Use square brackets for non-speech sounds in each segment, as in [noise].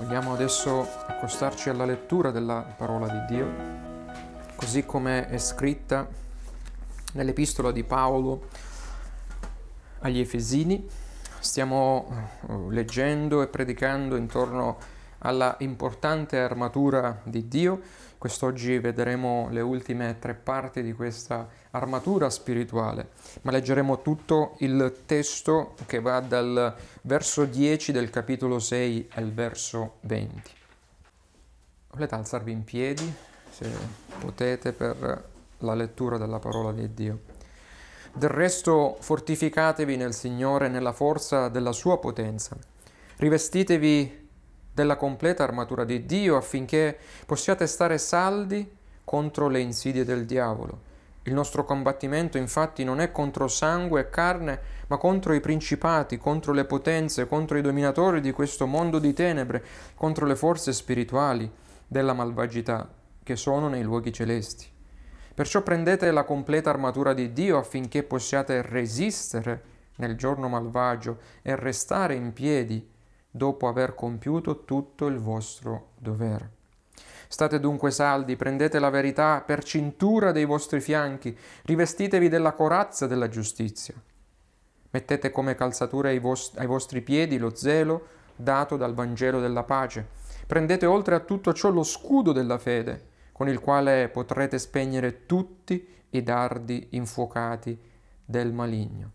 Vogliamo adesso accostarci alla lettura della parola di Dio, così come è scritta nell'epistola di Paolo agli Efesini. Stiamo eh, leggendo e predicando intorno alla importante armatura di Dio. Quest'oggi vedremo le ultime tre parti di questa armatura spirituale, ma leggeremo tutto il testo che va dal verso 10 del capitolo 6 al verso 20. Volete alzarvi in piedi, se potete, per la lettura della parola di Dio. Del resto fortificatevi nel Signore nella forza della sua potenza. Rivestitevi della completa armatura di Dio affinché possiate stare saldi contro le insidie del diavolo. Il nostro combattimento infatti non è contro sangue e carne, ma contro i principati, contro le potenze, contro i dominatori di questo mondo di tenebre, contro le forze spirituali della malvagità che sono nei luoghi celesti. Perciò prendete la completa armatura di Dio affinché possiate resistere nel giorno malvagio e restare in piedi dopo aver compiuto tutto il vostro dovere. State dunque saldi, prendete la verità per cintura dei vostri fianchi, rivestitevi della corazza della giustizia. Mettete come calzatura ai, vostri, ai vostri piedi lo zelo dato dal Vangelo della pace. Prendete oltre a tutto ciò lo scudo della fede, con il quale potrete spegnere tutti i dardi infuocati del maligno.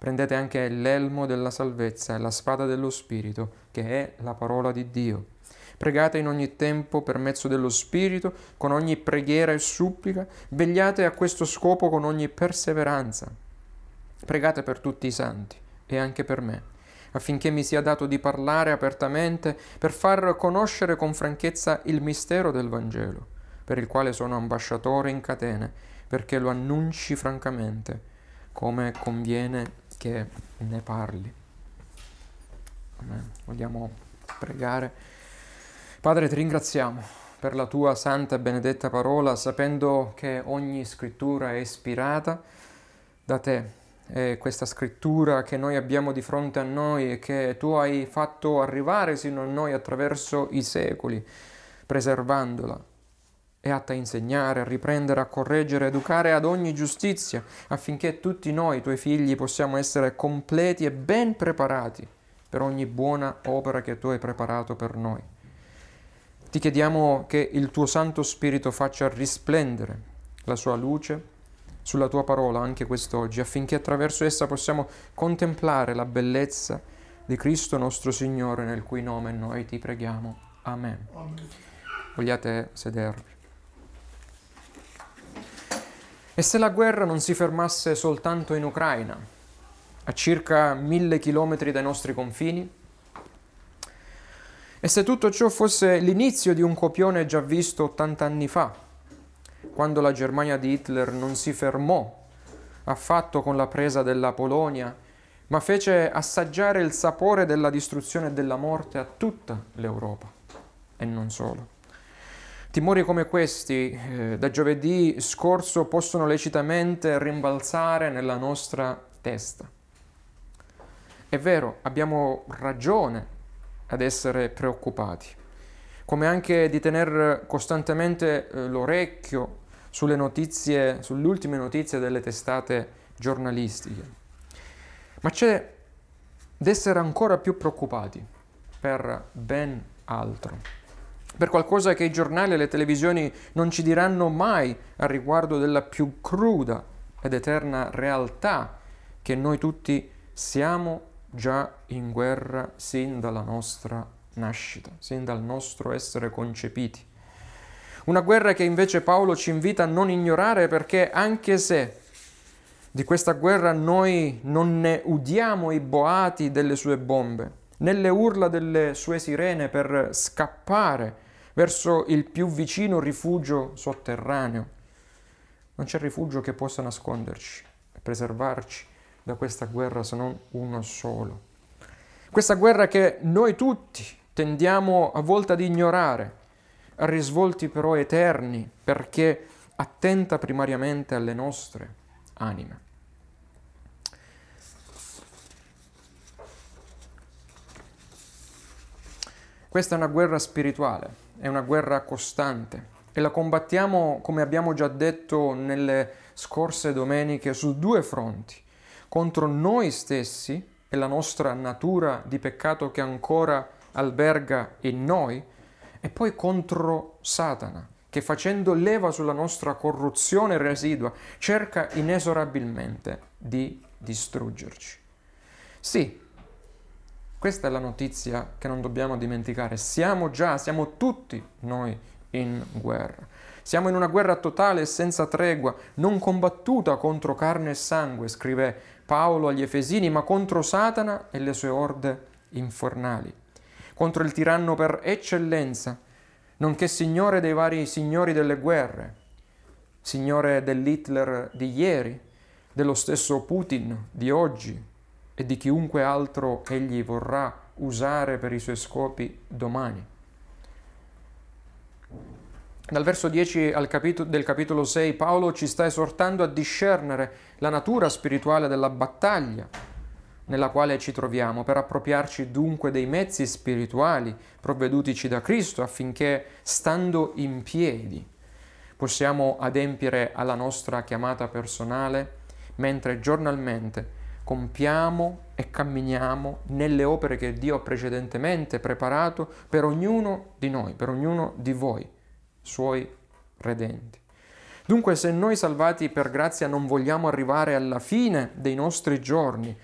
Prendete anche l'elmo della salvezza e la spada dello Spirito, che è la parola di Dio Pregate in ogni tempo per mezzo dello Spirito, con ogni preghiera e supplica, vegliate a questo scopo con ogni perseveranza. Pregate per tutti i santi e anche per me, affinché mi sia dato di parlare apertamente per far conoscere con franchezza il mistero del Vangelo, per il quale sono ambasciatore in catene, perché lo annunci francamente, come conviene che ne parli. Amen. Vogliamo pregare. Padre, ti ringraziamo per la tua santa e benedetta parola, sapendo che ogni scrittura è ispirata da te. E questa scrittura che noi abbiamo di fronte a noi e che tu hai fatto arrivare sino a noi attraverso i secoli, preservandola, è atta a insegnare, a riprendere, a correggere, a educare ad ogni giustizia, affinché tutti noi, tuoi figli, possiamo essere completi e ben preparati per ogni buona opera che tu hai preparato per noi. Ti chiediamo che il tuo Santo Spirito faccia risplendere la sua luce sulla tua parola anche quest'oggi, affinché attraverso essa possiamo contemplare la bellezza di Cristo nostro Signore, nel cui nome noi ti preghiamo. Amen. Amen. Vogliate sedervi. E se la guerra non si fermasse soltanto in Ucraina, a circa mille chilometri dai nostri confini, e se tutto ciò fosse l'inizio di un copione già visto 80 anni fa, quando la Germania di Hitler non si fermò affatto con la presa della Polonia, ma fece assaggiare il sapore della distruzione e della morte a tutta l'Europa, e non solo. Timori come questi eh, da giovedì scorso possono lecitamente rimbalzare nella nostra testa. È vero, abbiamo ragione ad essere preoccupati, come anche di tenere costantemente eh, l'orecchio sulle notizie, sulle ultime notizie delle testate giornalistiche. Ma c'è d'essere ancora più preoccupati per ben altro, per qualcosa che i giornali e le televisioni non ci diranno mai a riguardo della più cruda ed eterna realtà che noi tutti siamo già in guerra sin dalla nostra nascita, sin dal nostro essere concepiti. Una guerra che invece Paolo ci invita a non ignorare perché anche se di questa guerra noi non ne udiamo i boati delle sue bombe, né le urla delle sue sirene per scappare verso il più vicino rifugio sotterraneo, non c'è rifugio che possa nasconderci e preservarci da questa guerra se non uno solo. Questa guerra che noi tutti tendiamo a volte ad ignorare, ha risvolti però eterni perché attenta primariamente alle nostre anime. Questa è una guerra spirituale, è una guerra costante e la combattiamo, come abbiamo già detto nelle scorse domeniche, su due fronti, contro noi stessi e la nostra natura di peccato che ancora alberga in noi, e poi contro Satana, che facendo leva sulla nostra corruzione residua cerca inesorabilmente di distruggerci. Sì, questa è la notizia che non dobbiamo dimenticare. Siamo già, siamo tutti noi in guerra. Siamo in una guerra totale e senza tregua, non combattuta contro carne e sangue, scrive Paolo agli Efesini, ma contro Satana e le sue orde infernali, contro il tiranno per eccellenza, nonché signore dei vari signori delle guerre, signore dell'Hitler di ieri, dello stesso Putin di oggi e di chiunque altro egli vorrà usare per i suoi scopi domani. Dal verso 10 capitolo, del capitolo 6 Paolo ci sta esortando a discernere la natura spirituale della battaglia nella quale ci troviamo, per appropriarci dunque dei mezzi spirituali provvedutici da Cristo affinché, stando in piedi, possiamo adempiere alla nostra chiamata personale, mentre giornalmente compiamo e camminiamo nelle opere che Dio ha precedentemente preparato per ognuno di noi, per ognuno di voi suoi redenti. Dunque se noi salvati per grazia non vogliamo arrivare alla fine dei nostri giorni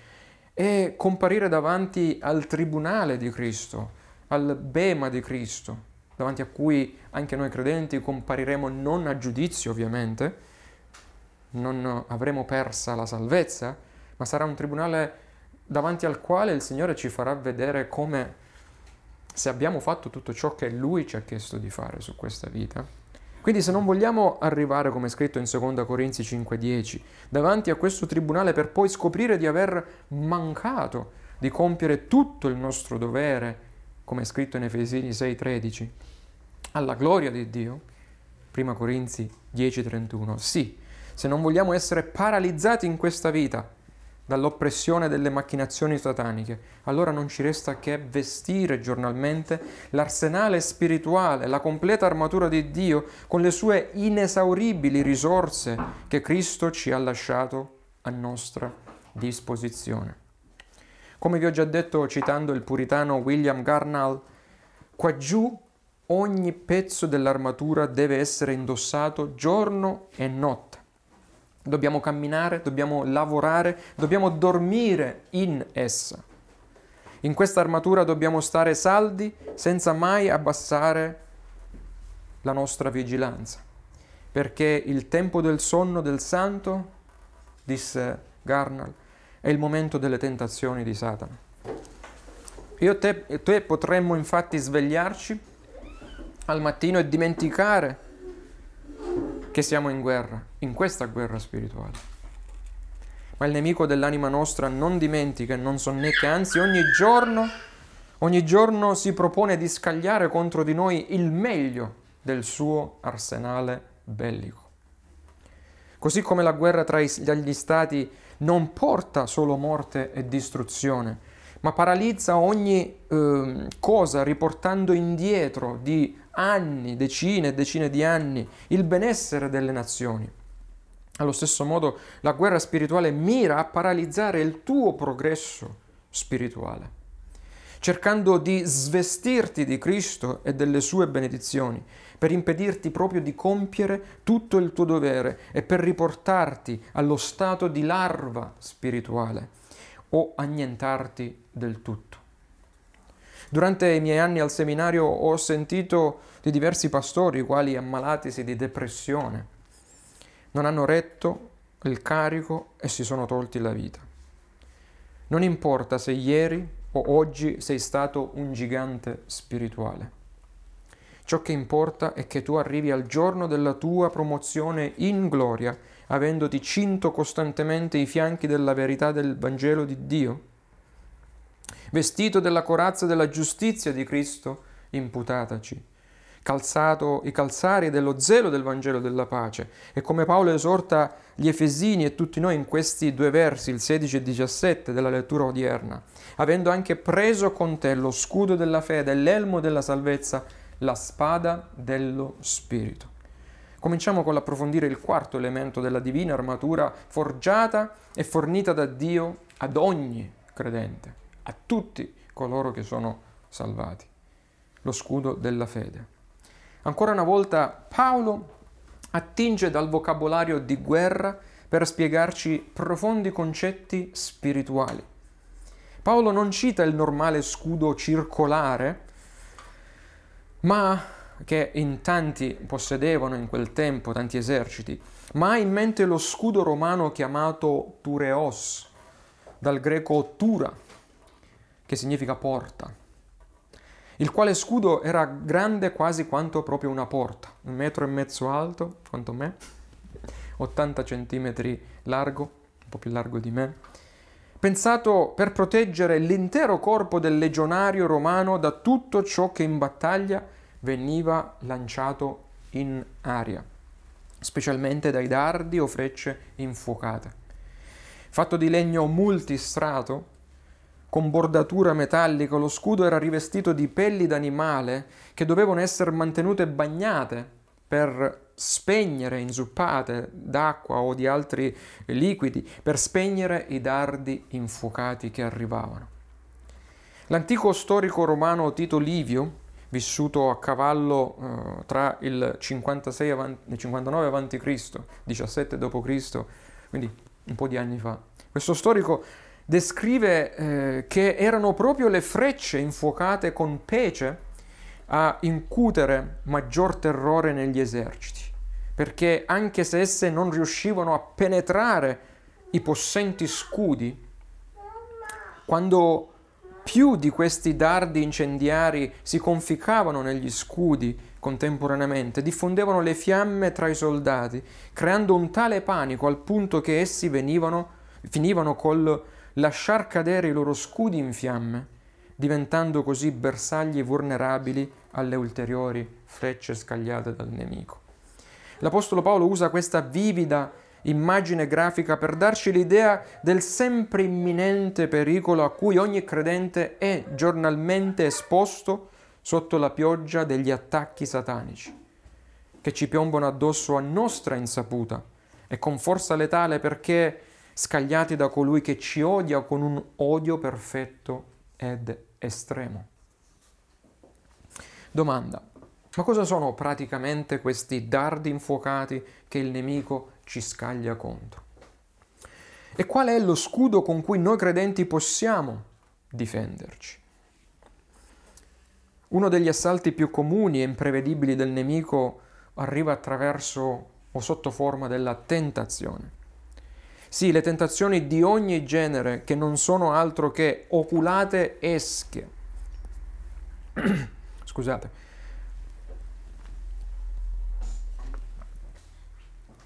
e comparire davanti al tribunale di Cristo, al bema di Cristo, davanti a cui anche noi credenti compariremo non a giudizio ovviamente, non avremo persa la salvezza, ma sarà un tribunale davanti al quale il Signore ci farà vedere come se abbiamo fatto tutto ciò che Lui ci ha chiesto di fare su questa vita. Quindi se non vogliamo arrivare, come è scritto in 2 Corinzi 5:10, davanti a questo tribunale per poi scoprire di aver mancato di compiere tutto il nostro dovere, come è scritto in Efesini 6:13, alla gloria di Dio, 1 Corinzi 10:31, sì, se non vogliamo essere paralizzati in questa vita dall'oppressione delle macchinazioni sataniche, allora non ci resta che vestire giornalmente l'arsenale spirituale, la completa armatura di Dio con le sue inesauribili risorse che Cristo ci ha lasciato a nostra disposizione. Come vi ho già detto citando il puritano William Garnall, qua giù ogni pezzo dell'armatura deve essere indossato giorno e notte dobbiamo camminare, dobbiamo lavorare, dobbiamo dormire in essa. In questa armatura dobbiamo stare saldi senza mai abbassare la nostra vigilanza, perché il tempo del sonno del santo, disse Garnal, è il momento delle tentazioni di Satana. Io e te potremmo infatti svegliarci al mattino e dimenticare che siamo in guerra, in questa guerra spirituale. Ma il nemico dell'anima nostra non dimentica e non sonnecchia, anzi ogni giorno, ogni giorno si propone di scagliare contro di noi il meglio del suo arsenale bellico. Così come la guerra tra gli stati non porta solo morte e distruzione, ma paralizza ogni eh, cosa riportando indietro di anni, decine e decine di anni, il benessere delle nazioni. Allo stesso modo la guerra spirituale mira a paralizzare il tuo progresso spirituale, cercando di svestirti di Cristo e delle sue benedizioni, per impedirti proprio di compiere tutto il tuo dovere e per riportarti allo stato di larva spirituale o annientarti del tutto. Durante i miei anni al seminario ho sentito di diversi pastori, i quali ammalatisi di depressione, non hanno retto il carico e si sono tolti la vita. Non importa se ieri o oggi sei stato un gigante spirituale. Ciò che importa è che tu arrivi al giorno della tua promozione in gloria, avendoti cinto costantemente i fianchi della verità del Vangelo di Dio vestito della corazza della giustizia di Cristo imputataci, calzato i calzari dello zelo del Vangelo della pace. E come Paolo esorta gli Efesini e tutti noi in questi due versi, il 16 e 17 della lettura odierna, avendo anche preso con te lo scudo della fede, l'elmo della salvezza, la spada dello Spirito. Cominciamo con l'approfondire il quarto elemento della divina armatura forgiata e fornita da Dio ad ogni credente, a tutti coloro che sono salvati, lo scudo della fede. Ancora una volta Paolo attinge dal vocabolario di guerra per spiegarci profondi concetti spirituali. Paolo non cita il normale scudo circolare, ma che in tanti possedevano in quel tempo, tanti eserciti, ma ha in mente lo scudo romano chiamato tureos, dal greco tura, che significa porta il quale scudo era grande quasi quanto proprio una porta, un metro e mezzo alto, quanto me, 80 centimetri largo, un po' più largo di me, pensato per proteggere l'intero corpo del legionario romano da tutto ciò che in battaglia veniva lanciato in aria, specialmente dai dardi o frecce infuocate. Fatto di legno multistrato, con bordatura metallica, lo scudo era rivestito di pelli d'animale che dovevano essere mantenute bagnate per spegnere, inzuppate d'acqua o di altri liquidi, per spegnere i dardi infuocati che arrivavano. L'antico storico romano Tito Livio, vissuto a cavallo eh, tra il 56 avanti, il 59 a.C., 17 d.C., quindi un po' di anni fa, questo storico descrive eh, che erano proprio le frecce infuocate con pece a incutere maggior terrore negli eserciti, perché anche se esse non riuscivano a penetrare i possenti scudi, quando più di questi dardi incendiari si conficcavano negli scudi contemporaneamente, diffondevano le fiamme tra i soldati, creando un tale panico al punto che essi venivano, finivano col lasciar cadere i loro scudi in fiamme, diventando così bersagli vulnerabili alle ulteriori frecce scagliate dal nemico. L'Apostolo Paolo usa questa vivida immagine grafica per darci l'idea del sempre imminente pericolo a cui ogni credente è giornalmente esposto sotto la pioggia degli attacchi satanici, che ci piombano addosso a nostra insaputa e con forza letale perché scagliati da colui che ci odia con un odio perfetto ed estremo. Domanda, ma cosa sono praticamente questi dardi infuocati che il nemico ci scaglia contro? E qual è lo scudo con cui noi credenti possiamo difenderci? Uno degli assalti più comuni e imprevedibili del nemico arriva attraverso o sotto forma della tentazione. Sì, le tentazioni di ogni genere che non sono altro che oculate esche. [clears throat] Scusate.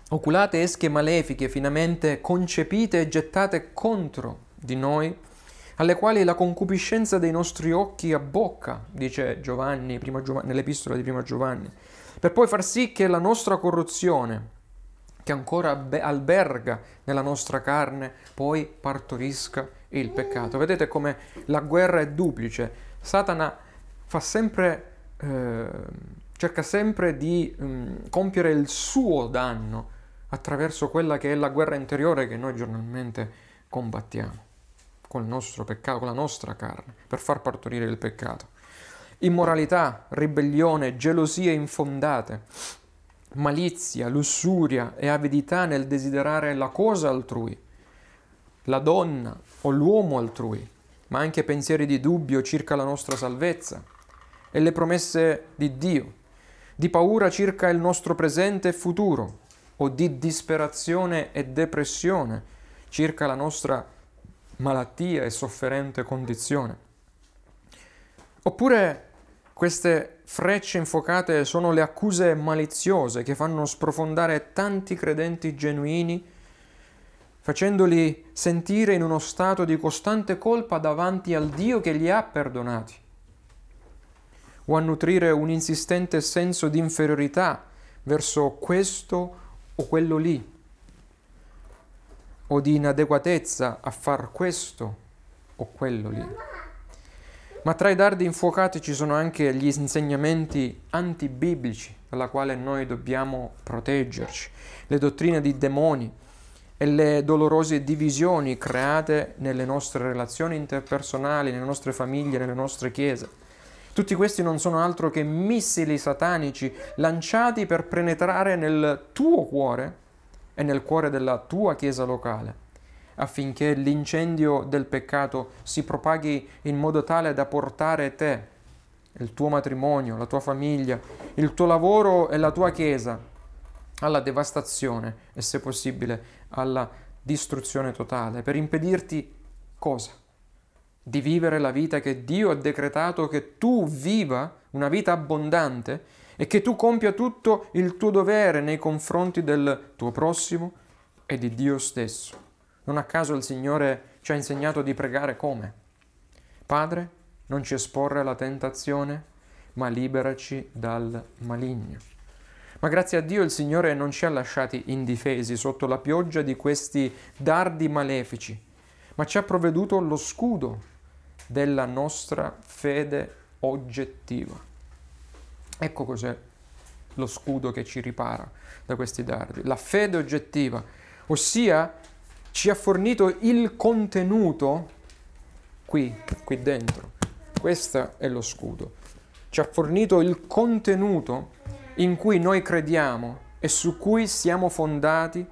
Oculate esche malefiche finamente concepite e gettate contro di noi, alle quali la concupiscenza dei nostri occhi abbocca, dice Giovanni, Giovanni nell'epistola di prima Giovanni, per poi far sì che la nostra corruzione, che ancora alberga nella nostra carne, poi partorisca il peccato. Vedete come la guerra è duplice. Satana fa sempre, eh, cerca sempre di um, compiere il suo danno attraverso quella che è la guerra interiore che noi giornalmente combattiamo con il nostro peccato, con la nostra carne, per far partorire il peccato. Immoralità, ribellione, gelosie infondate, malizia, lussuria e avidità nel desiderare la cosa altrui, la donna o l'uomo altrui, ma anche pensieri di dubbio circa la nostra salvezza e le promesse di Dio, di paura circa il nostro presente e futuro, o di disperazione e depressione circa la nostra malattia e sofferente condizione. Oppure queste frecce infuocate sono le accuse maliziose che fanno sprofondare tanti credenti genuini, facendoli sentire in uno stato di costante colpa davanti al Dio che li ha perdonati. o a nutrire un insistente senso di inferiorità verso questo o quello lì, o di inadeguatezza a far questo o quello lì. Ma tra i dardi infuocati ci sono anche gli insegnamenti antibiblici dalla quale noi dobbiamo proteggerci, le dottrine di demoni e le dolorose divisioni create nelle nostre relazioni interpersonali, nelle nostre famiglie, nelle nostre chiese. Tutti questi non sono altro che missili satanici lanciati per penetrare nel tuo cuore e nel cuore della tua chiesa locale, affinché l'incendio del peccato si propaghi in modo tale da portare te, il tuo matrimonio, la tua famiglia, il tuo lavoro e la tua chiesa alla devastazione e se possibile alla distruzione totale, per impedirti cosa? di vivere la vita che Dio ha decretato che tu viva, una vita abbondante, e che tu compia tutto il tuo dovere nei confronti del tuo prossimo e di Dio stesso. Non a caso il Signore ci ha insegnato di pregare come? Padre, non ci esporre alla tentazione, ma liberaci dal maligno. Ma grazie a Dio il Signore non ci ha lasciati indifesi sotto la pioggia di questi dardi malefici, ma ci ha provveduto lo scudo della nostra fede oggettiva. Ecco cos'è lo scudo che ci ripara da questi dardi, la fede oggettiva, ossia ci ha fornito il contenuto qui, qui dentro. Questo è lo scudo. Ci ha fornito il contenuto in cui noi crediamo e su cui siamo fondati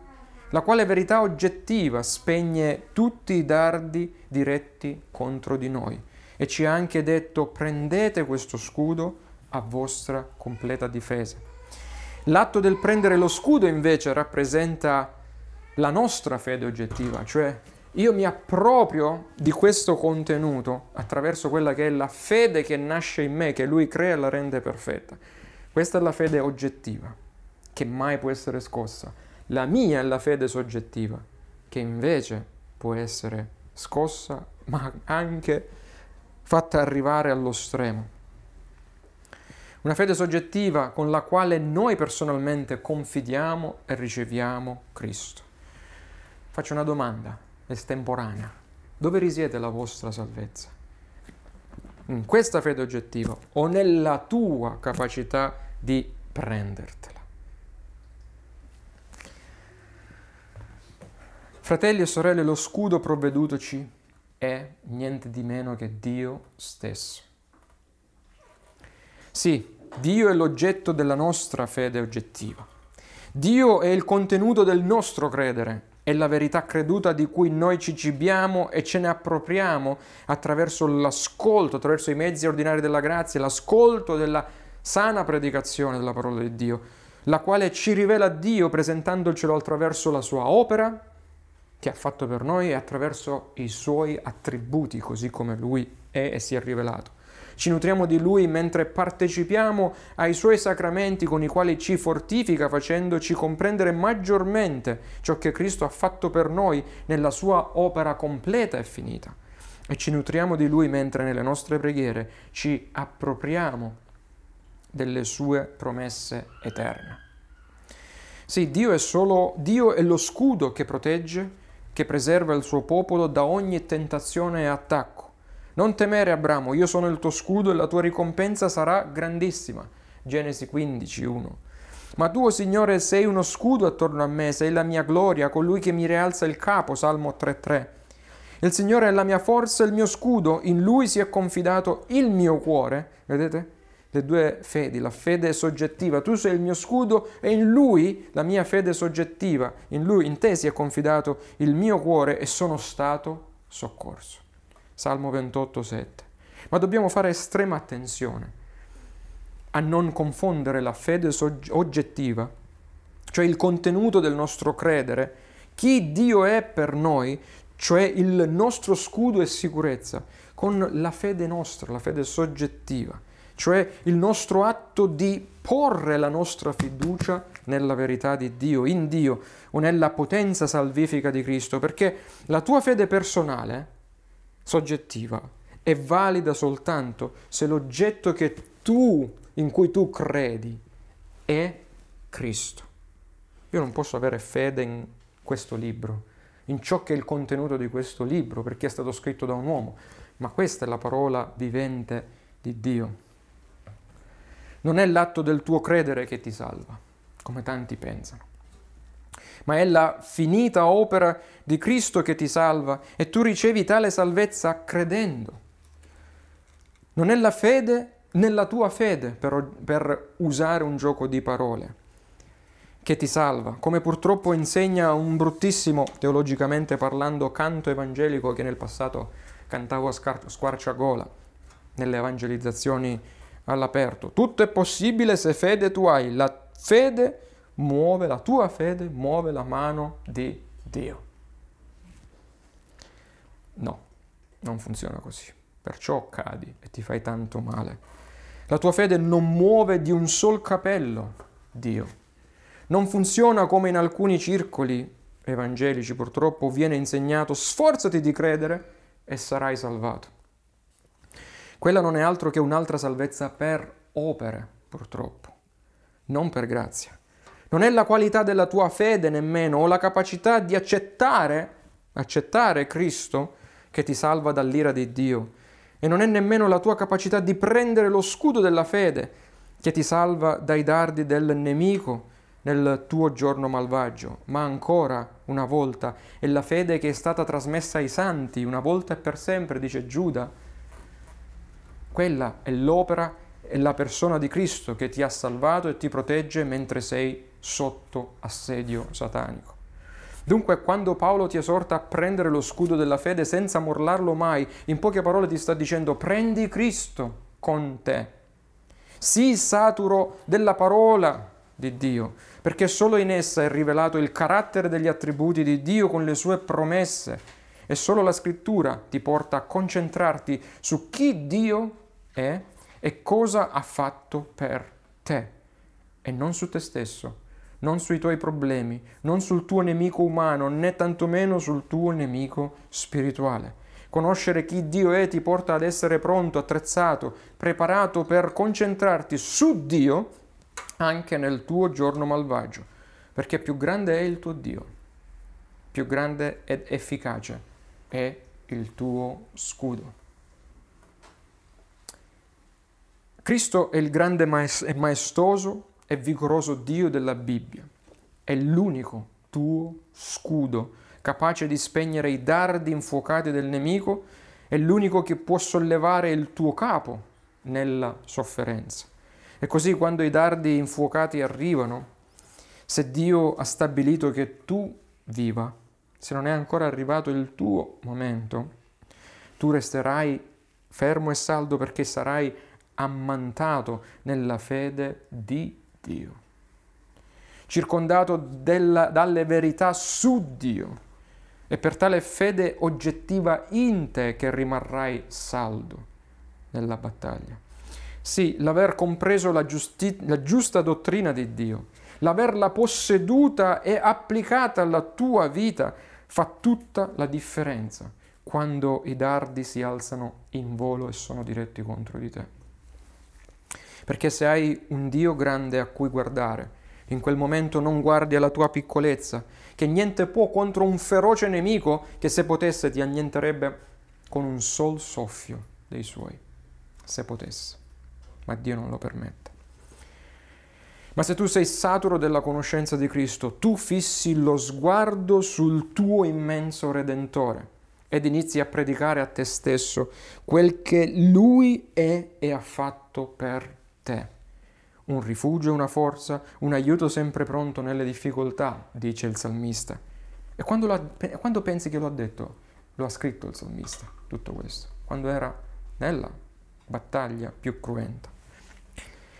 la quale verità oggettiva spegne tutti i dardi diretti contro di noi e ci ha anche detto prendete questo scudo a vostra completa difesa. L'atto del prendere lo scudo invece rappresenta la nostra fede oggettiva, cioè io mi approprio di questo contenuto attraverso quella che è la fede che nasce in me, che lui crea e la rende perfetta. Questa è la fede oggettiva, che mai può essere scossa la mia è la fede soggettiva, che invece può essere scossa, ma anche fatta arrivare allo stremo. Una fede soggettiva con la quale noi personalmente confidiamo e riceviamo Cristo. Faccio una domanda estemporanea. Dove risiede la vostra salvezza? In questa fede oggettiva o nella tua capacità di prendertela? Fratelli e sorelle, lo scudo provvedutoci è niente di meno che Dio stesso. Sì, Dio è l'oggetto della nostra fede oggettiva. Dio è il contenuto del nostro credere, è la verità creduta di cui noi ci cibiamo e ce ne appropriamo attraverso l'ascolto, attraverso i mezzi ordinari della grazia, l'ascolto della sana predicazione della parola di Dio, la quale ci rivela Dio presentandocelo attraverso la sua opera che ha fatto per noi e attraverso i suoi attributi, così come lui è e si è rivelato. Ci nutriamo di lui mentre partecipiamo ai suoi sacramenti con i quali ci fortifica facendoci comprendere maggiormente ciò che Cristo ha fatto per noi nella sua opera completa e finita. E ci nutriamo di lui mentre nelle nostre preghiere ci appropriamo delle sue promesse eterne. Sì, Dio è solo Dio è lo scudo che protegge che preserva il suo popolo da ogni tentazione e attacco. Non temere, Abramo, io sono il tuo scudo e la tua ricompensa sarà grandissima. Genesi 15, 1. Ma tu, Signore, sei uno scudo attorno a me, sei la mia gloria, colui che mi rialza il capo. Salmo 3.3. Il Signore è la mia forza il mio scudo, in Lui si è confidato il mio cuore. Vedete? le due fedi, la fede soggettiva. Tu sei il mio scudo e in lui la mia fede soggettiva. In lui, in te si è confidato il mio cuore e sono stato soccorso. Salmo 28, 7. Ma dobbiamo fare estrema attenzione a non confondere la fede oggettiva, cioè il contenuto del nostro credere, chi Dio è per noi, cioè il nostro scudo e sicurezza, con la fede nostra, la fede soggettiva cioè il nostro atto di porre la nostra fiducia nella verità di Dio, in Dio o nella potenza salvifica di Cristo, perché la tua fede personale, soggettiva, è valida soltanto se l'oggetto tu, in cui tu credi è Cristo. Io non posso avere fede in questo libro, in ciò che è il contenuto di questo libro, perché è stato scritto da un uomo, ma questa è la parola vivente di Dio. Non è l'atto del tuo credere che ti salva, come tanti pensano, ma è la finita opera di Cristo che ti salva e tu ricevi tale salvezza credendo. Non è la fede nella tua fede, per, per usare un gioco di parole che ti salva, come purtroppo insegna un bruttissimo, teologicamente parlando, canto evangelico che nel passato cantavo a squarciagola nelle evangelizzazioni all'aperto. Tutto è possibile se fede tu hai. La fede muove, la tua fede muove la mano di Dio. No, non funziona così. Perciò cadi e ti fai tanto male. La tua fede non muove di un sol capello Dio non funziona come in alcuni circoli evangelici purtroppo viene insegnato sforzati di credere e sarai salvato. Quella non è altro che un'altra salvezza per opere, purtroppo, non per grazia. Non è la qualità della tua fede nemmeno o la capacità di accettare, accettare Cristo che ti salva dall'ira di Dio. E non è nemmeno la tua capacità di prendere lo scudo della fede che ti salva dai dardi del nemico nel tuo giorno malvagio, ma ancora una volta è la fede che è stata trasmessa ai santi, una volta e per sempre, dice Giuda. Quella è l'opera e la persona di Cristo che ti ha salvato e ti protegge mentre sei sotto assedio satanico. Dunque, quando Paolo ti esorta a prendere lo scudo della fede senza morlarlo mai, in poche parole ti sta dicendo prendi Cristo con te. Sii saturo della parola di Dio, perché solo in essa è rivelato il carattere degli attributi di Dio con le sue promesse e solo la scrittura ti porta a concentrarti su chi Dio è e cosa ha fatto per te e non su te stesso, non sui tuoi problemi, non sul tuo nemico umano, né tantomeno sul tuo nemico spirituale. Conoscere chi Dio è ti porta ad essere pronto, attrezzato, preparato per concentrarti su Dio anche nel tuo giorno malvagio, perché più grande è il tuo Dio, più grande ed efficace è il tuo scudo. Cristo è il grande e maestoso e vigoroso Dio della Bibbia, è l'unico tuo scudo capace di spegnere i dardi infuocati del nemico, è l'unico che può sollevare il tuo capo nella sofferenza. E così quando i dardi infuocati arrivano, se Dio ha stabilito che tu viva, se non è ancora arrivato il tuo momento, tu resterai fermo e saldo perché sarai ammantato nella fede di Dio, circondato della, dalle verità su Dio. È per tale fede oggettiva in te che rimarrai saldo nella battaglia. Sì, l'aver compreso la, giusti- la giusta dottrina di Dio, l'averla posseduta e applicata alla tua vita fa tutta la differenza quando i dardi si alzano in volo e sono diretti contro di te. Perché se hai un Dio grande a cui guardare, in quel momento non guardi alla tua piccolezza, che niente può contro un feroce nemico che se potesse ti annienterebbe con un sol soffio dei suoi, se potesse ma Dio non lo permette. Ma se tu sei saturo della conoscenza di Cristo, tu fissi lo sguardo sul tuo immenso Redentore ed inizi a predicare a te stesso quel che Lui è e ha fatto per te. Un rifugio, una forza, un aiuto sempre pronto nelle difficoltà, dice il salmista. E quando, quando pensi che lo ha detto? Lo ha scritto il salmista, tutto questo, quando era nella battaglia più cruenta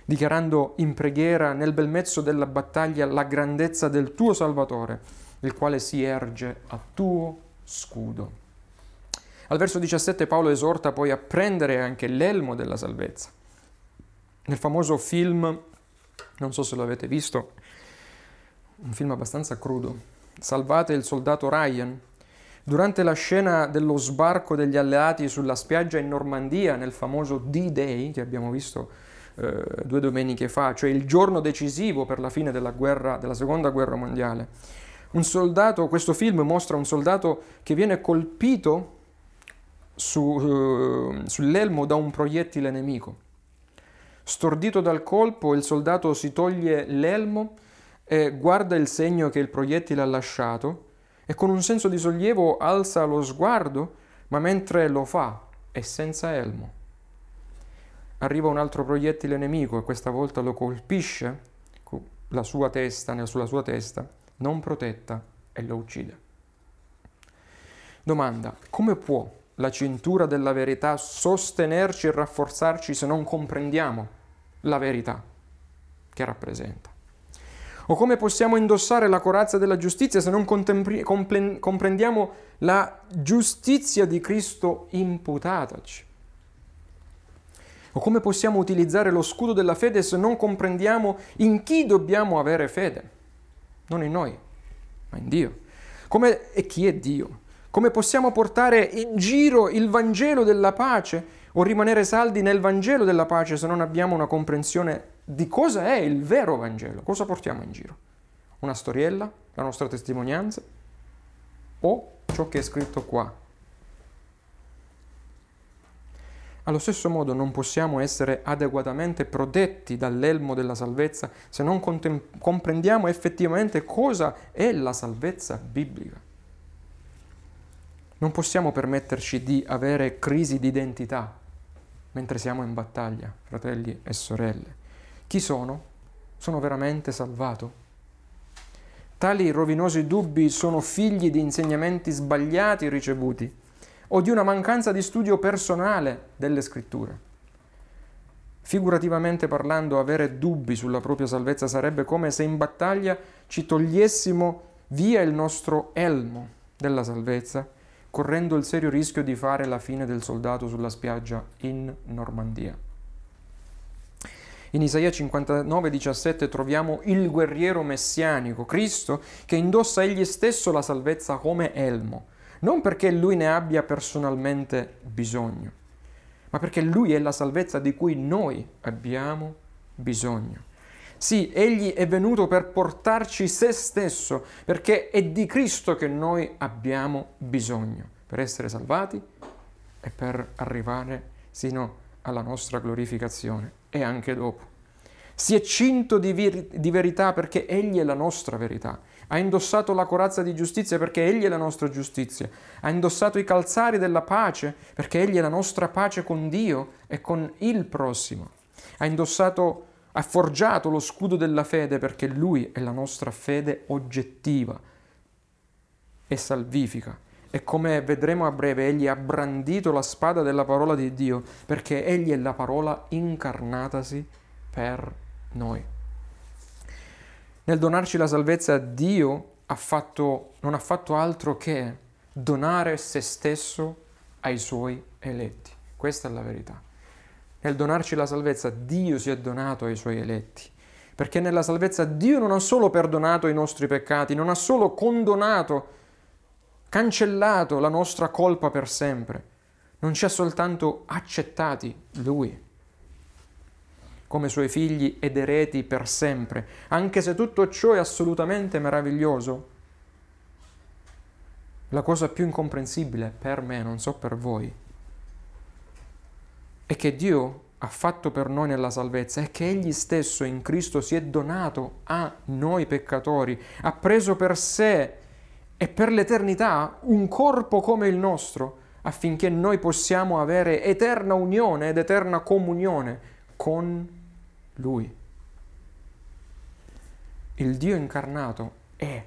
dichiarando in preghiera nel bel mezzo della battaglia la grandezza del tuo Salvatore, il quale si erge a tuo scudo. Al verso 17 Paolo esorta poi a prendere anche l'elmo della salvezza. Nel famoso film, non so se lo avete visto, un film abbastanza crudo, Salvate il soldato Ryan, durante la scena dello sbarco degli alleati sulla spiaggia in Normandia, nel famoso D-Day che abbiamo visto eh, due domeniche fa, cioè il giorno decisivo per la fine della, guerra, della seconda guerra mondiale. Soldato, questo film mostra un soldato che viene colpito su, uh, sull'elmo da un proiettile nemico. Stordito dal colpo, il soldato si toglie l'elmo e guarda il segno che il proiettile ha lasciato e con un senso di sollievo alza lo sguardo, ma mentre lo fa è senza elmo. Arriva un altro proiettile nemico e questa volta lo colpisce la sua testa, sulla sua testa, non protetta, e lo uccide. Domanda, come può la cintura della verità sostenerci e rafforzarci se non comprendiamo la verità che rappresenta. O come possiamo indossare la corazza della giustizia se non comprendiamo la giustizia di Cristo imputataci? O come possiamo utilizzare lo scudo della fede se non comprendiamo in chi dobbiamo avere fede? Non in noi, ma in Dio. Come, e chi è Dio? Come possiamo portare in giro il Vangelo della pace o rimanere saldi nel Vangelo della pace se non abbiamo una comprensione di cosa è il vero Vangelo, cosa portiamo in giro. Una storiella, la nostra testimonianza o ciò che è scritto qua. Allo stesso modo non possiamo essere adeguatamente protetti dall'elmo della salvezza se non contem- comprendiamo effettivamente cosa è la salvezza biblica. Non possiamo permetterci di avere crisi di identità mentre siamo in battaglia, fratelli e sorelle. Chi sono? Sono veramente salvato? Tali rovinosi dubbi sono figli di insegnamenti sbagliati ricevuti o di una mancanza di studio personale delle scritture. Figurativamente parlando, avere dubbi sulla propria salvezza sarebbe come se in battaglia ci togliessimo via il nostro elmo della salvezza correndo il serio rischio di fare la fine del soldato sulla spiaggia in Normandia. In Isaia 59,17 troviamo il guerriero messianico, Cristo, che indossa egli stesso la salvezza come elmo, non perché lui ne abbia personalmente bisogno, ma perché lui è la salvezza di cui noi abbiamo bisogno. Sì, egli è venuto per portarci se stesso, perché è di Cristo che noi abbiamo bisogno per essere salvati e per arrivare sino alla nostra glorificazione e anche dopo. Si è cinto di, vir- di verità perché Egli è la nostra verità. Ha indossato la corazza di giustizia perché Egli è la nostra giustizia. Ha indossato i calzari della pace perché Egli è la nostra pace con Dio e con il prossimo. Ha indossato ha forgiato lo scudo della fede perché Lui è la nostra fede oggettiva e salvifica. E come vedremo a breve, Egli ha brandito la spada della parola di Dio perché Egli è la parola incarnatasi per noi. Nel donarci la salvezza, Dio ha fatto, non ha fatto altro che donare se stesso ai suoi eletti. Questa è la verità. Nel donarci la salvezza, Dio si è donato ai suoi eletti. Perché nella salvezza Dio non ha solo perdonato i nostri peccati, non ha solo condonato, cancellato la nostra colpa per sempre, non ci ha soltanto accettati Lui come suoi figli ed eredi per sempre, anche se tutto ciò è assolutamente meraviglioso. La cosa più incomprensibile per me, non so per voi, e che Dio ha fatto per noi nella salvezza è che Egli stesso in Cristo si è donato a noi peccatori, ha preso per sé e per l'eternità un corpo come il nostro, affinché noi possiamo avere eterna unione ed eterna comunione con Lui. Il Dio incarnato è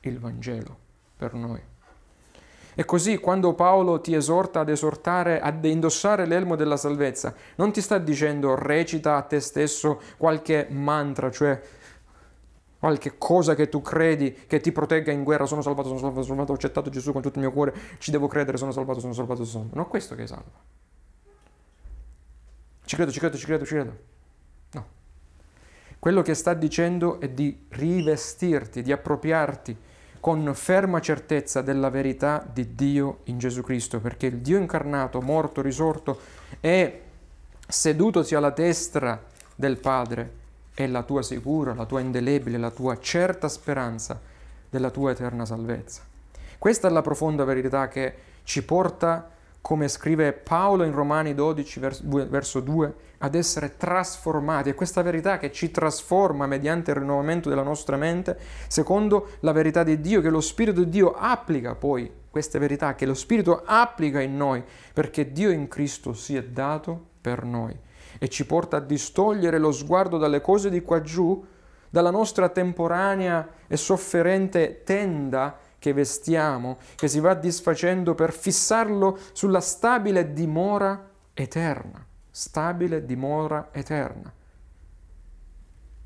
il Vangelo per noi. E così quando Paolo ti esorta ad esortare, ad indossare l'elmo della salvezza, non ti sta dicendo recita a te stesso qualche mantra, cioè qualche cosa che tu credi che ti protegga in guerra, sono salvato, sono salvato, sono salvato, ho accettato Gesù con tutto il mio cuore, ci devo credere, sono salvato, sono salvato, sono salvato. Non è questo che salva. Ci credo, ci credo, ci credo, ci credo. No. Quello che sta dicendo è di rivestirti, di appropriarti con ferma certezza della verità di Dio in Gesù Cristo, perché il Dio incarnato, morto, risorto, è sedutosi alla destra del Padre, è la tua sicura, la tua indelebile, la tua certa speranza della tua eterna salvezza. Questa è la profonda verità che ci porta, come scrive Paolo in Romani 12, verso 2, ad essere trasformati. È questa verità che ci trasforma mediante il rinnovamento della nostra mente, secondo la verità di Dio, che lo Spirito di Dio applica poi queste verità, che lo Spirito applica in noi, perché Dio in Cristo si è dato per noi e ci porta a distogliere lo sguardo dalle cose di qua giù, dalla nostra temporanea e sofferente tenda che vestiamo, che si va disfacendo per fissarlo sulla stabile dimora eterna, stabile dimora eterna.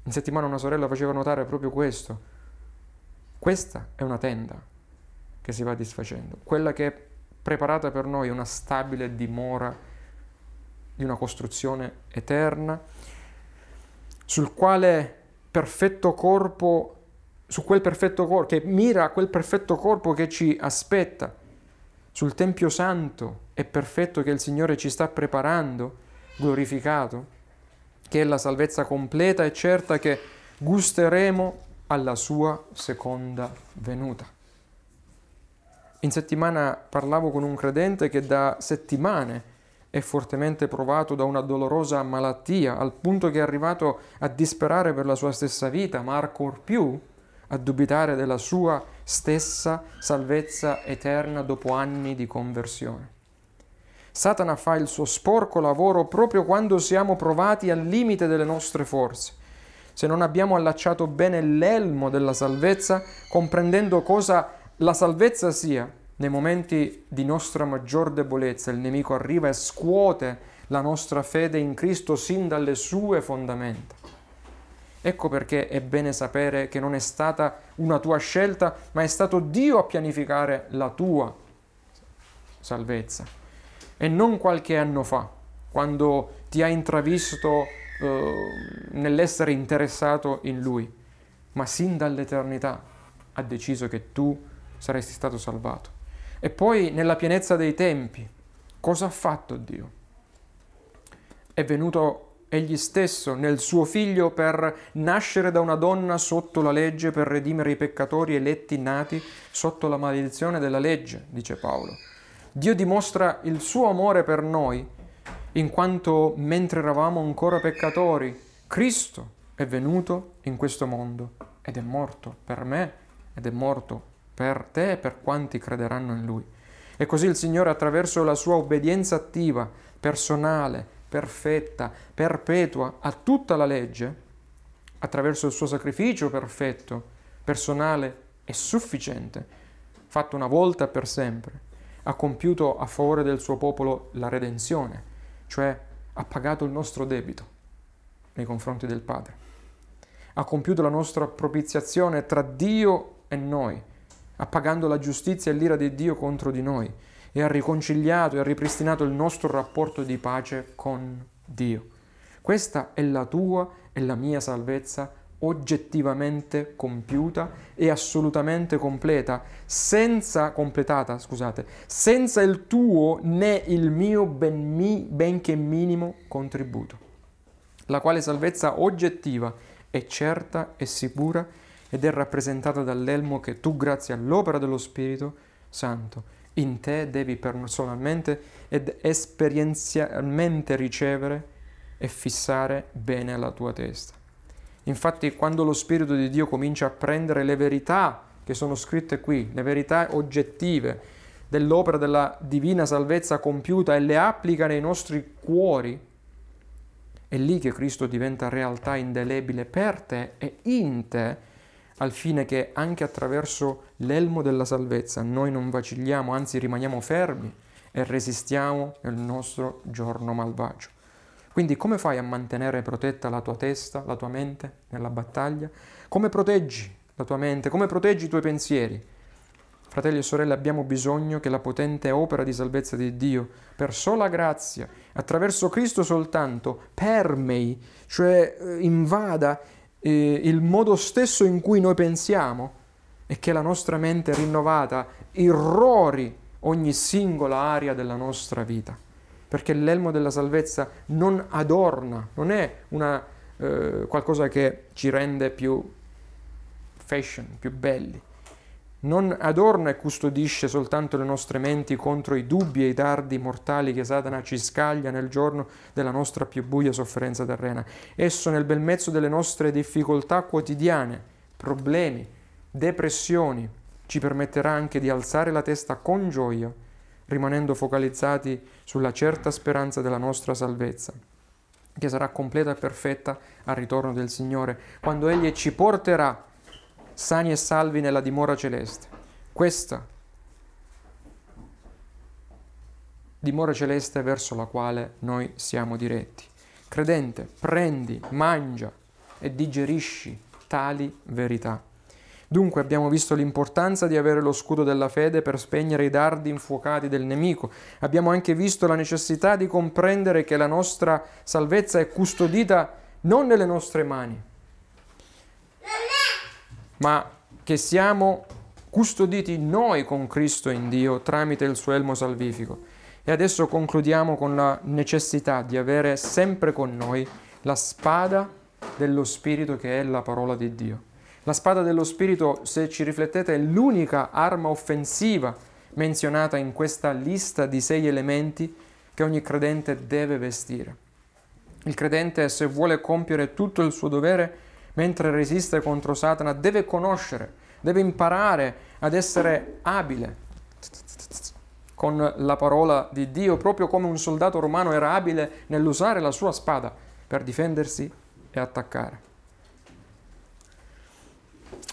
In settimana una sorella faceva notare proprio questo. Questa è una tenda che si va disfacendo, quella che è preparata per noi, una stabile dimora di una costruzione eterna, sul quale perfetto corpo, su quel perfetto corpo, che mira a quel perfetto corpo che ci aspetta, sul Tempio Santo e perfetto che il Signore ci sta preparando, glorificato, che è la salvezza completa e certa che gusteremo alla sua seconda venuta. In settimana parlavo con un credente che da settimane è fortemente provato da una dolorosa malattia, al punto che è arrivato a disperare per la sua stessa vita, ma ancor più a dubitare della sua stessa salvezza eterna dopo anni di conversione. Satana fa il suo sporco lavoro proprio quando siamo provati al limite delle nostre forze. Se non abbiamo allacciato bene l'elmo della salvezza, comprendendo cosa la salvezza sia, nei momenti di nostra maggior debolezza il nemico arriva e scuote la nostra fede in Cristo sin dalle sue fondamenta. Ecco perché è bene sapere che non è stata una tua scelta, ma è stato Dio a pianificare la tua salvezza. E non qualche anno fa, quando ti ha intravisto eh, nell'essere interessato in Lui, ma sin dall'eternità ha deciso che tu saresti stato salvato. E poi nella pienezza dei tempi, cosa ha fatto Dio? È venuto egli stesso nel suo figlio per nascere da una donna sotto la legge per redimere i peccatori eletti nati sotto la maledizione della legge, dice Paolo. Dio dimostra il suo amore per noi in quanto mentre eravamo ancora peccatori, Cristo è venuto in questo mondo ed è morto per me ed è morto per te e per quanti crederanno in Lui. E così il Signore attraverso la sua obbedienza attiva, personale, perfetta, perpetua a tutta la legge, attraverso il suo sacrificio perfetto, personale e sufficiente, fatto una volta per sempre, ha compiuto a favore del suo popolo la redenzione, cioè ha pagato il nostro debito nei confronti del Padre. Ha compiuto la nostra propiziazione tra Dio e noi, appagando la giustizia e l'ira di Dio contro di noi e ha riconciliato e ha ripristinato il nostro rapporto di pace con Dio. Questa è la tua e la mia salvezza oggettivamente compiuta e assolutamente completa, senza completata, scusate, senza il tuo né il mio ben mi, benché minimo contributo. La quale salvezza oggettiva è certa e sicura ed è rappresentata dall'elmo che tu, grazie all'opera dello Spirito Santo, in te devi personalmente ed esperienzialmente ricevere e fissare bene alla tua testa. Infatti, quando lo Spirito di Dio comincia a prendere le verità che sono scritte qui, le verità oggettive dell'opera della divina salvezza compiuta e le applica nei nostri cuori, è lì che Cristo diventa realtà indelebile per te e in te al fine che anche attraverso l'elmo della salvezza noi non vacilliamo, anzi rimaniamo fermi e resistiamo nel nostro giorno malvagio. Quindi come fai a mantenere protetta la tua testa, la tua mente nella battaglia? Come proteggi la tua mente? Come proteggi i tuoi pensieri? Fratelli e sorelle, abbiamo bisogno che la potente opera di salvezza di Dio, per sola grazia, attraverso Cristo soltanto, permei, cioè eh, invada eh, il modo stesso in cui noi pensiamo e che la nostra mente rinnovata irrori ogni singola area della nostra vita. perché l'elmo della salvezza non adorna, non è una, eh, qualcosa che ci rende più fashion, più belli. Non adorna e custodisce soltanto le nostre menti contro i dubbi e i dardi mortali che Satana ci scaglia nel giorno della nostra più buia sofferenza terrena. Esso nel bel mezzo delle nostre difficoltà quotidiane, problemi, depressioni, ci permetterà anche di alzare la testa con gioia, rimanendo focalizzati sulla certa speranza della nostra salvezza, che sarà completa e perfetta al ritorno del Signore, quando Egli ci porterà sani e salvi nella dimora celeste. Questa dimora celeste verso la quale noi siamo diretti. Credente, prendi, mangia e digerisci tali verità. Dunque abbiamo visto l'importanza di avere lo scudo della fede per spegnere i dardi infuocati del nemico. Abbiamo anche visto la necessità di comprendere che la nostra salvezza è custodita non nelle nostre mani, ma che siamo custoditi noi con Cristo in Dio tramite il suo elmo salvifico. E adesso concludiamo con la necessità di avere sempre con noi la spada dello Spirito che è la parola di Dio. La spada dello Spirito, se ci riflettete, è l'unica arma offensiva menzionata in questa lista di sei elementi che ogni credente deve vestire. Il credente, se vuole compiere tutto il suo dovere mentre resiste contro Satana, deve conoscere, deve imparare ad essere abile. Con la parola di Dio, proprio come un soldato romano era abile nell'usare la sua spada per difendersi e attaccare.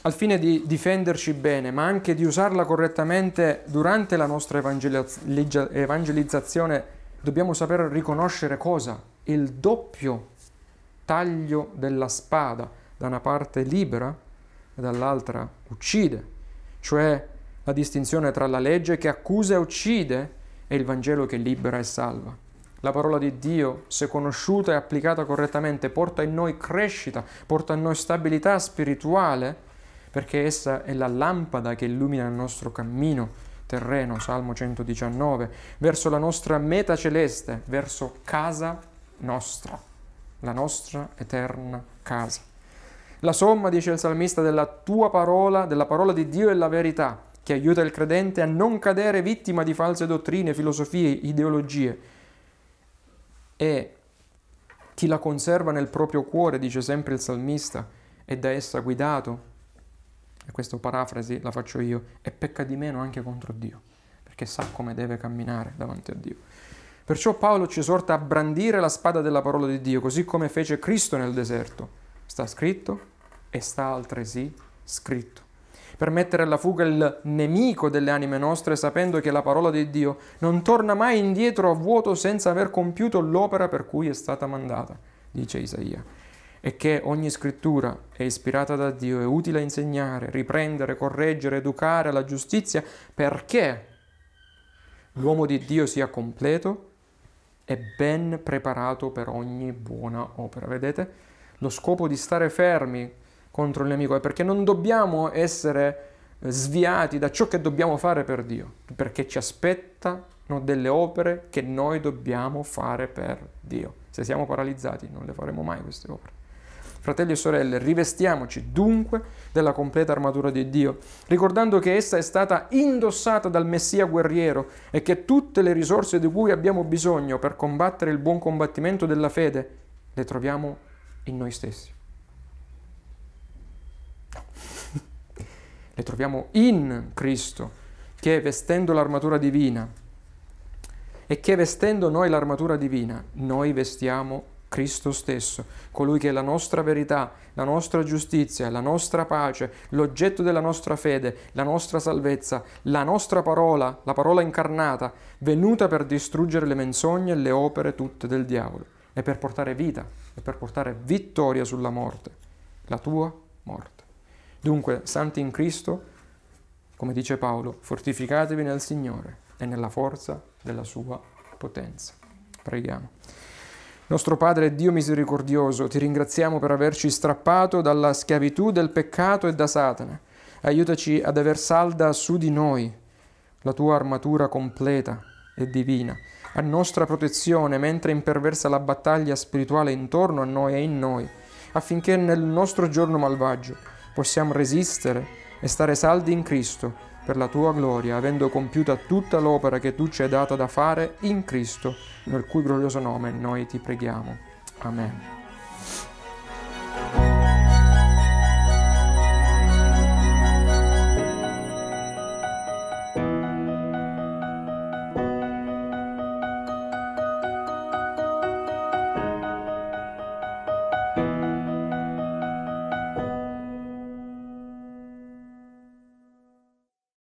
Al fine di difenderci bene, ma anche di usarla correttamente durante la nostra evangelizzazione, dobbiamo saper riconoscere cosa? Il doppio taglio della spada, da una parte libera e dall'altra uccide, cioè la distinzione tra la legge che accusa e uccide e il Vangelo che libera e salva. La parola di Dio, se conosciuta e applicata correttamente, porta in noi crescita, porta in noi stabilità spirituale perché essa è la lampada che illumina il nostro cammino terreno, Salmo 119, verso la nostra meta celeste, verso casa nostra, la nostra eterna casa. La somma, dice il salmista, della tua parola, della parola di Dio è la verità, che aiuta il credente a non cadere vittima di false dottrine, filosofie, ideologie. E chi la conserva nel proprio cuore, dice sempre il salmista, è da essa guidato e questa parafrasi la faccio io, e pecca di meno anche contro Dio, perché sa come deve camminare davanti a Dio. Perciò Paolo ci esorta a brandire la spada della parola di Dio, così come fece Cristo nel deserto. Sta scritto e sta altresì scritto. Per mettere alla fuga il nemico delle anime nostre, sapendo che la parola di Dio non torna mai indietro a vuoto senza aver compiuto l'opera per cui è stata mandata, dice Isaia e che ogni scrittura è ispirata da Dio, è utile a insegnare, riprendere, correggere, educare alla giustizia, perché l'uomo di Dio sia completo e ben preparato per ogni buona opera. Vedete? Lo scopo di stare fermi contro il nemico è perché non dobbiamo essere sviati da ciò che dobbiamo fare per Dio, perché ci aspettano delle opere che noi dobbiamo fare per Dio. Se siamo paralizzati non le faremo mai queste opere. Fratelli e sorelle, rivestiamoci dunque della completa armatura di Dio, ricordando che essa è stata indossata dal Messia guerriero e che tutte le risorse di cui abbiamo bisogno per combattere il buon combattimento della fede le troviamo in noi stessi. Le troviamo in Cristo, che vestendo l'armatura divina e che vestendo noi l'armatura divina, noi vestiamo Cristo stesso, colui che è la nostra verità, la nostra giustizia, la nostra pace, l'oggetto della nostra fede, la nostra salvezza, la nostra parola, la parola incarnata, venuta per distruggere le menzogne e le opere tutte del diavolo e per portare vita e per portare vittoria sulla morte, la tua morte. Dunque, santi in Cristo, come dice Paolo, fortificatevi nel Signore e nella forza della sua potenza. Preghiamo. Nostro Padre Dio misericordioso, ti ringraziamo per averci strappato dalla schiavitù del peccato e da Satana. Aiutaci ad aver salda su di noi la tua armatura completa e divina, a nostra protezione mentre imperversa la battaglia spirituale intorno a noi e in noi, affinché nel nostro giorno malvagio possiamo resistere e stare saldi in Cristo per la tua gloria, avendo compiuta tutta l'opera che tu ci hai data da fare in Cristo, nel cui glorioso nome noi ti preghiamo. Amen.